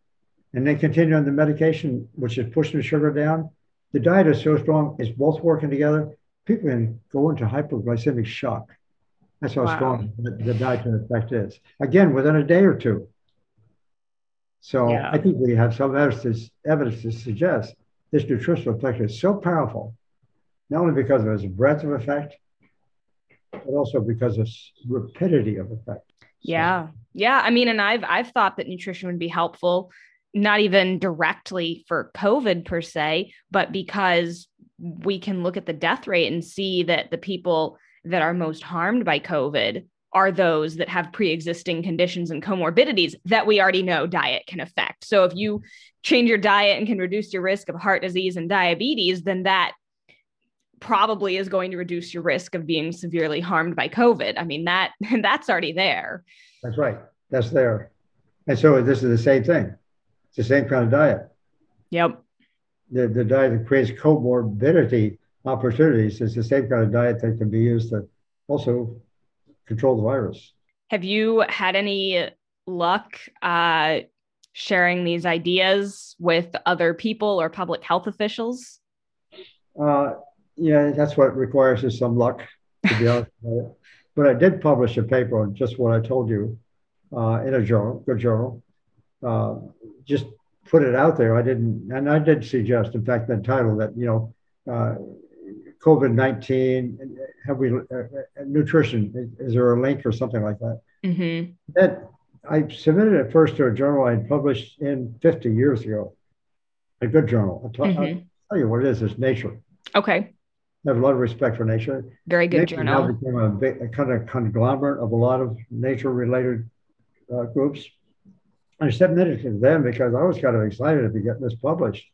and they continue on the medication, which is pushing the sugar down, the diet is so strong, it's both working together. People can go into hypoglycemic shock. That's how Wow. strong the, the dietary effect is. Again, within a day or two. So Yeah. I think we have some evidence, evidence to suggest this nutritional effect is so powerful, not only because of its breadth of effect, but also because of its rapidity of effect. So- Yeah. Yeah. I mean, and I've I've thought that nutrition would be helpful, not even directly for COVID per se, but because we can look at the death rate and see that the people that are most harmed by COVID are those that have pre-existing conditions and comorbidities that we already know diet can affect. So if you change your diet and can reduce your risk of heart disease and diabetes, then that probably is going to reduce your risk of being severely harmed by COVID. I mean, that that's already there. That's right. That's there. And so this is the same thing. It's the same kind of diet. Yep. The, the diet that creates comorbidity opportunities is the same kind of diet that can be used to also control the virus. Have you had any luck uh, sharing these ideas with other people or public health officials? Uh, yeah, that's what requires is some luck, to be honest. About it. But I did publish a paper on just what I told you uh, in a journal, good journal. Uh, just put it out there. I didn't, and I did suggest, in fact, the title that you know, uh, COVID nineteen. Have we uh, uh, nutrition? Is, there a link or something like that? Mm-hmm. That I submitted it first to a journal I had published in 50 years ago, a good journal. I'll, tell- I'll Mhm. tell you what it is. It's Nature. Okay. I have a lot of respect for nature. Very good Nature now journal. became a, big, a kind of conglomerate of a lot of nature-related uh, groups. I submitted it to them because I was kind of excited to be getting this published.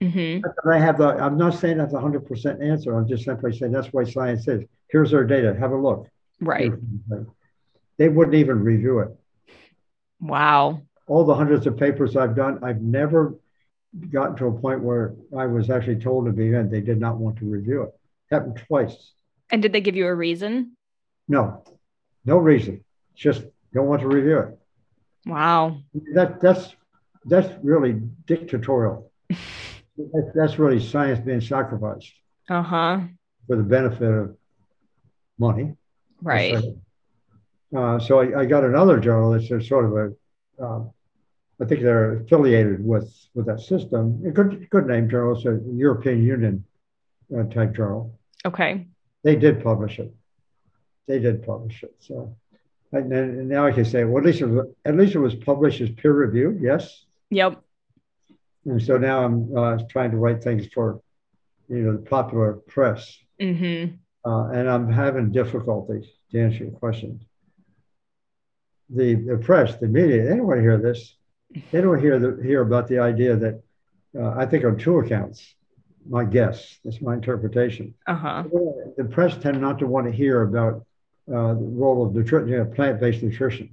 Mm-hmm. I have the. I'm not saying that's a hundred percent answer. I'm just simply saying that's what science is. Here's our data. Have a look. Right. They wouldn't even review it. Wow. All the hundreds of papers I've done, I've never gotten to a point where I was actually told to be in. They did not want to review it. Happened twice. And did they give you a reason? No, no reason. Just don't want to review it. Wow. That that's that's really dictatorial. That- that's really science being sacrificed Uh huh. for the benefit of money. Right. Uh, so I, I got another journal that's sort of a um, I think they're affiliated with with that system. A good good name journal, so European Union uh, type journal. Okay. They did publish it. They did publish it. So and, and now I can say, well, at least it was, at least it was published as peer reviewed. Yes. Yep. And so now I'm uh, trying to write things for, you know, the popular press. Mm-hmm. Uh, and I'm having difficulty to answer your question. The, the press, the media, they don't want to hear this. They don't hear the, hear about the idea that uh, I think on two accounts, my guess, that's my interpretation. Uh-huh. The press tend not to want to hear about uh, the role of nutrition, you know, plant-based nutrition.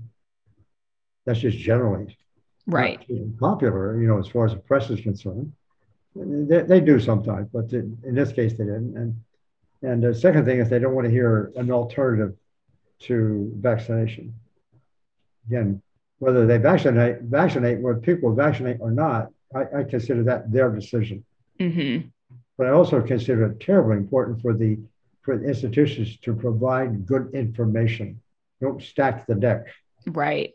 That's just generally right popular, you know, as far as the press is concerned. They, they do sometimes, but in this case they didn't. And and the second thing is they don't want to hear an alternative to vaccination. Again, whether they vaccinate, vaccinate, whether people vaccinate or not, I, I consider that their decision. Mm-hmm. But I also consider it terribly important for the for the institutions to provide good information. Don't stack the deck. Right.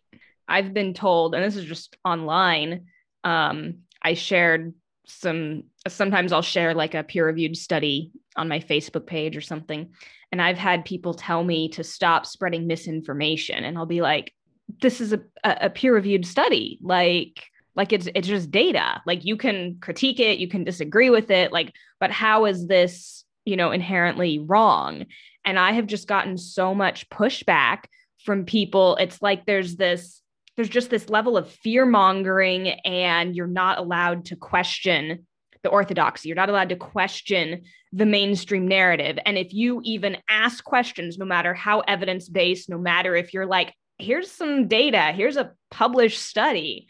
I've been told, and this is just online. Um, I shared some. Sometimes I'll share like a peer-reviewed study on my Facebook page or something, and I've had people tell me to stop spreading misinformation, and I'll be like, "This is a, a peer-reviewed study. Like, like it's it's just data. Like you can critique it, you can disagree with it. Like, but how is this, you know, inherently wrong?" And I have just gotten so much pushback from people. It's like there's this there's just this level of fear mongering and you're not allowed to question the orthodoxy. You're not allowed to question the mainstream narrative. And if you even ask questions no matter how evidence based no matter if you're like here's some data here's a published study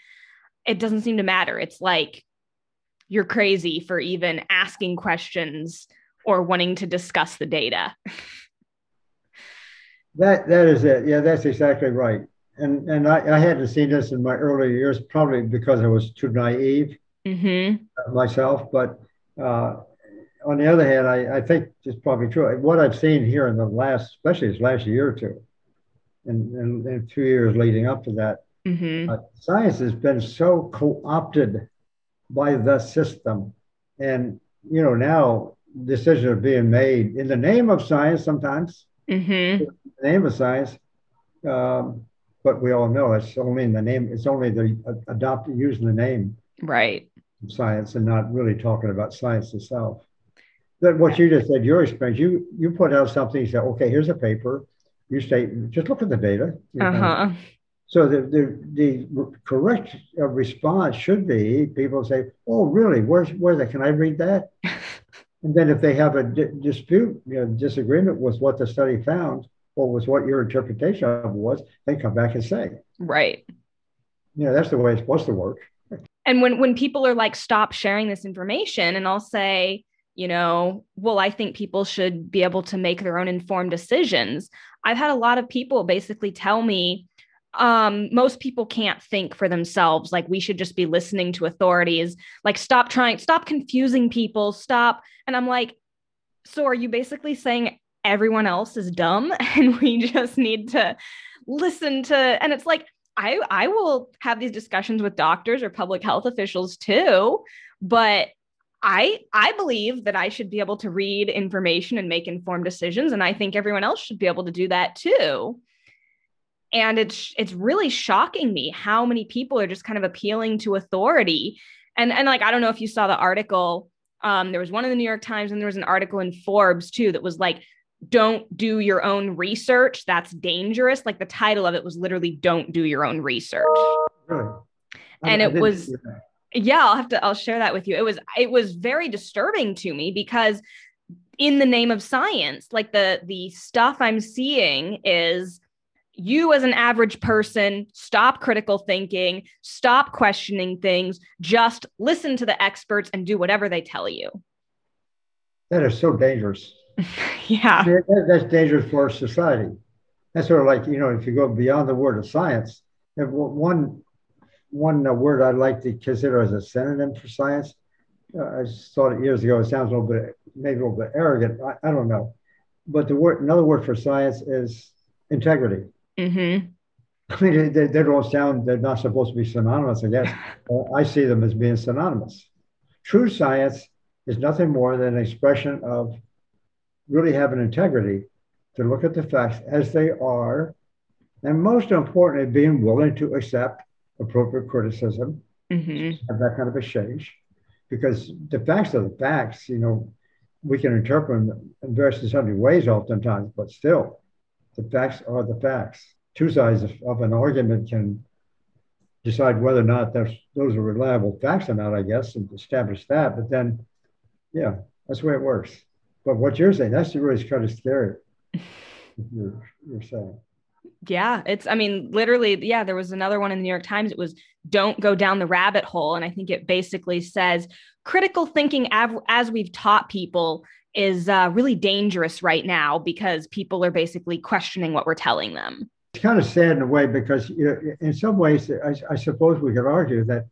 it doesn't seem to matter. It's like you're crazy for even asking questions or wanting to discuss the data. That that is it. Yeah that's exactly right and and I, I hadn't seen this in my earlier years, probably because I was too naive mm-hmm. myself. But uh, on the other hand, I, I think it's probably true. What I've seen here in the last, especially this last year or two, and, and, and two years leading up to that, mm-hmm. uh, science has been so co-opted by the system, and you know now decisions are being made in the name of science sometimes. Mm-hmm. In the name of science. Um, but we all know it's only in the name, it's only the uh, adopt using the name right science and not really talking about science itself. But what you just said, your experience, you you put out something, you said, okay, here's a paper. You say, just look at the data. Uh-huh. So the, the, the correct uh, response should be people say, oh, really? Where's, where's that? Can I read that? and then if they have a di- dispute, you know, disagreement with what the study found, or was what your interpretation of was, they come back and say. Right. You know, that's the way it's supposed to work. And when when people are like, stop sharing this information, and I'll say, you know, well, I think people should be able to make their own informed decisions. I've had a lot of people basically tell me, um, most people can't think for themselves. Like we should just be listening to authorities. Like stop trying, stop confusing people, stop. And I'm like, so are you basically saying everyone else is dumb and we just need to listen to and it's like I I will have these discussions with doctors or public health officials too, but I I believe that I should be able to read information and make informed decisions and I think everyone else should be able to do that too. And it's it's really shocking me how many people are just kind of appealing to authority. And and like I don't know if you saw the article um, there was one in the New York Times and there was an article in Forbes too that was like don't do your own research. That's dangerous. Like the title of it was literally don't do your own research. Really? And it was yeah, I'll have to I'll share that with you. It was it was very disturbing to me because in the name of science, like the the stuff I'm seeing is you as an average person stop critical thinking, stop questioning things, just listen to the experts and do whatever they tell you. That is so dangerous. yeah. That, that's dangerous for society. That's sort of like, you know, if you go beyond the word of science, one one uh, word I'd like to consider as a synonym for science. Uh, I thought it years ago. It sounds a little bit, maybe a little bit arrogant. I, I don't know, but the word, another word for science is integrity. Mm-hmm. I mean, they, they don't sound, they're not supposed to be synonymous, I guess. I see them as being synonymous. True science is nothing more than an expression of really have an integrity to look at the facts as they are, and most importantly, being willing to accept appropriate criticism, mm-hmm. have that kind of a change, because the facts are the facts. You know, we can interpret them in various hundred ways oftentimes, but still, the facts are the facts. Two sides of, of an argument can decide whether or not those are reliable facts or not, I guess, and establish that. But then, yeah, that's the way it works. But what you're saying, that's really kind of scary. you're, you're saying. Yeah, it's, I mean, literally, yeah, there was another one in the New York Times. It was don't go down the rabbit hole. And I think it basically says critical thinking, av- as we've taught people, is uh, really dangerous right now because people are basically questioning what we're telling them. It's kind of sad in a way because, you know, in some ways, I, I suppose we could argue that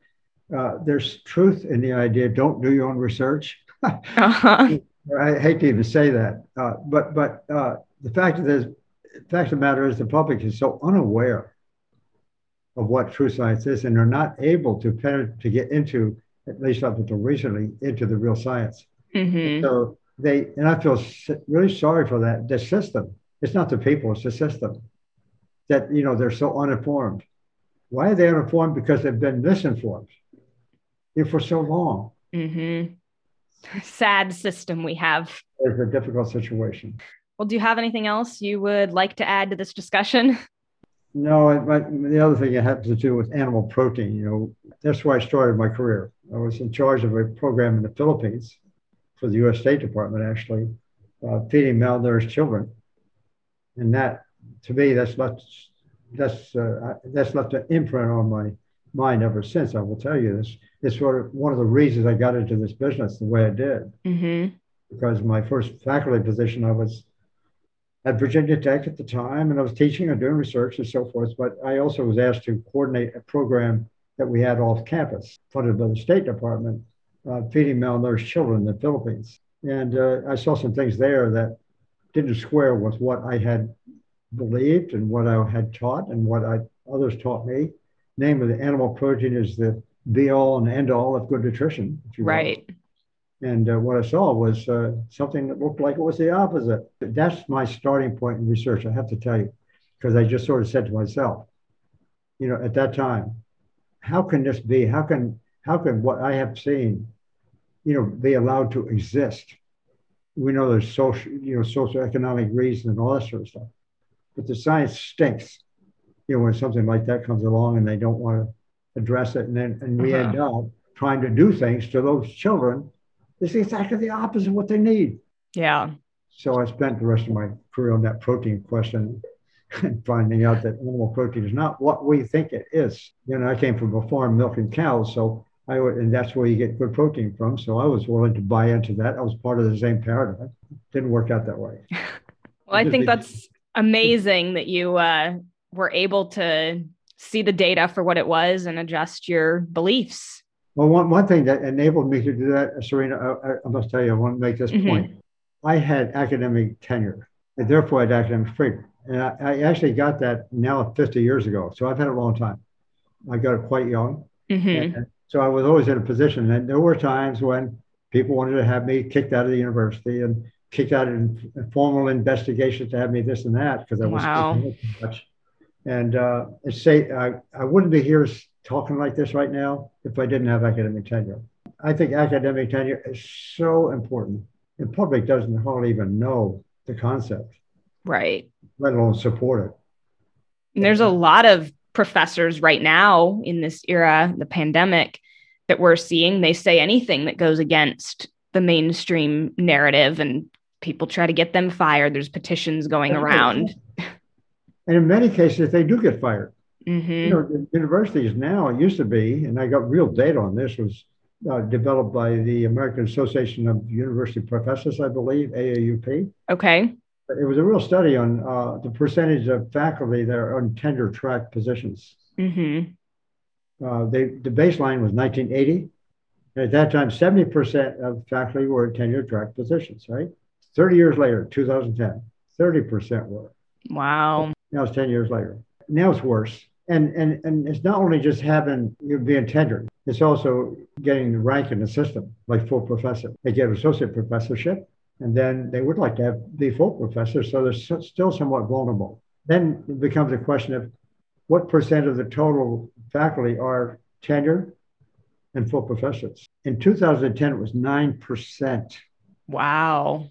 uh, there's truth in the idea don't do your own research. uh-huh. I hate to even say that, uh, but but uh, the fact of the fact of the matter is the public is so unaware of what true science is, and they're not able to to get into at least up until recently into the real science. Mm-hmm. So they and I feel really sorry for that. The system. It's not the people; it's the system that you know they're so uninformed. Why are they uninformed? Because they've been misinformed for so long. Mm-hmm sad system we have. It's a difficult situation. Well, do you have anything else you would like to add to this discussion? No, but the other thing it has to do with animal protein. You know, that's where I started my career. I was in charge of a program in the Philippines for the U.S. State Department, actually, uh, feeding malnourished children, and that, to me, that's left that's uh, that's left an imprint on my mind ever since. I will tell you this. It's sort of one of the reasons I got into this business the way I did. Mm-hmm. Because my first faculty position, I was at Virginia Tech at the time, and I was teaching and doing research and so forth. But I also was asked to coordinate a program that we had off campus, funded by the State Department, uh, feeding malnourished children in the Philippines. And uh, I saw some things there that didn't square with what I had believed and what I had taught and what I, others taught me name of the animal protein is the be all and end all of good nutrition. right. And uh, what I saw was uh, something that looked like it was the opposite. That's my starting point in research, I have to tell you, because I just sort of said to myself, you know, at that time, how can this be? How can how can what I have seen, you know, be allowed to exist? We know there's social, you know, socioeconomic reasons and all that sort of stuff, but the science stinks you know, when something like that comes along and they don't want to address it, and then and we uh-huh. end up trying to do things to those children. It's exactly the opposite of what they need. Yeah. So I spent the rest of my career on that protein question and finding out that animal protein is not what we think it is. You know, I came from a farm milking cows, so I would, and that's where you get good protein from. So I was willing to buy into that. I was part of the same paradigm. Didn't work out that way. well, I think that's amazing that you uh, were able to see the data for what it was and adjust your beliefs. Well, one, one thing that enabled me to do that, Serena, I, I must tell you, I want to make this mm-hmm. point. I had academic tenure, and therefore I had academic freedom. And I, I, actually got that now 50 years ago. So I've had it a long time. I got it quite young. Mm-hmm. And so I was always in a position. And there were times when people wanted to have me kicked out of the university and kicked out in formal investigations to have me this and that because I was wow. much. And uh, say I, I wouldn't be here talking like this right now if I didn't have academic tenure. I think academic tenure is so important. The public doesn't hardly even know the concept, right? Let alone support it. And there's a lot of professors right now in this era, the pandemic, that we're seeing. They say anything that goes against the mainstream narrative, and people try to get them fired. There's petitions going around. And in many cases, they do get fired. Mm-hmm. You know, universities now, it used to be, and I got real data on this, was uh, developed by the American Association of University Professors, I believe, AAUP. Okay. It was a real study on uh, the percentage of faculty that are on tenure track positions. Mm-hmm. Uh, they, the baseline was 1980. And at that time, 70% of faculty were in tenure track positions, right? 30 years later, 2010, 30% were. Wow. Now it's 10 years later. Now it's worse. And, and, and it's not only just having you being tenured, it's also getting the rank in the system, like full professor. They get associate professorship, and then they would like to have be full professor, so they're still somewhat vulnerable. Then it becomes a question of what percent of the total faculty are tenure and full professors. In 2010, it was 9%. Wow.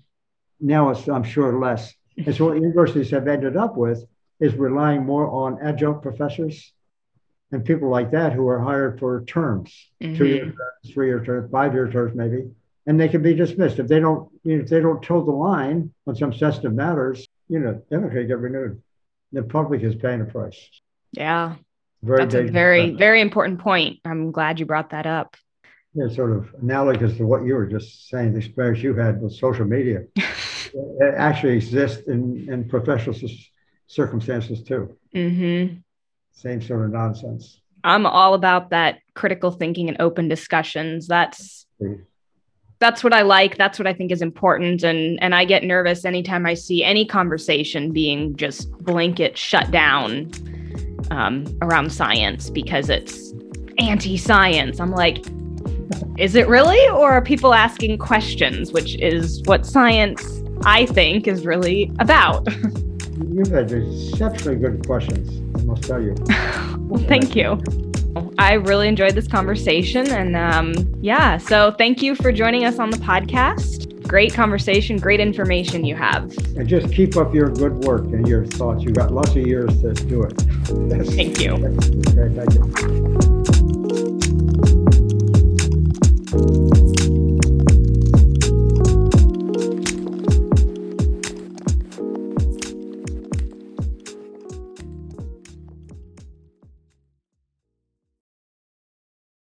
Now it's, I'm sure, less. And so what universities have ended up with is relying more on adjunct professors and people like that who are hired for terms, mm-hmm. two year terms, three year terms, five year terms, maybe, and they can be dismissed if they don't. You know, if they don't toe the line on some sensitive matters, you know, they're not going to get renewed. The public is paying a price. Yeah, very that's a very very important point. I'm glad you brought that up. Yeah, sort of analogous to what you were just saying. The experience you had with social media it actually exists in in professional circumstances too. Mm-hmm. Same sort of nonsense. I'm all about that critical thinking and open discussions. That's that's what I like. That's what I think is important. And and I get nervous anytime I see any conversation being just blanket shut down um, around science because it's anti-science. I'm like, is it really? Or are people asking questions, which is what science I think is really about? You've had exceptionally good questions, I must tell you. well, thank you. I really enjoyed this conversation. And um, yeah, so thank you for joining us on the podcast. Great conversation, great information you have. And just keep up your good work and your thoughts. You've got lots of years to do it. That's, thank you. That's great. Thank you.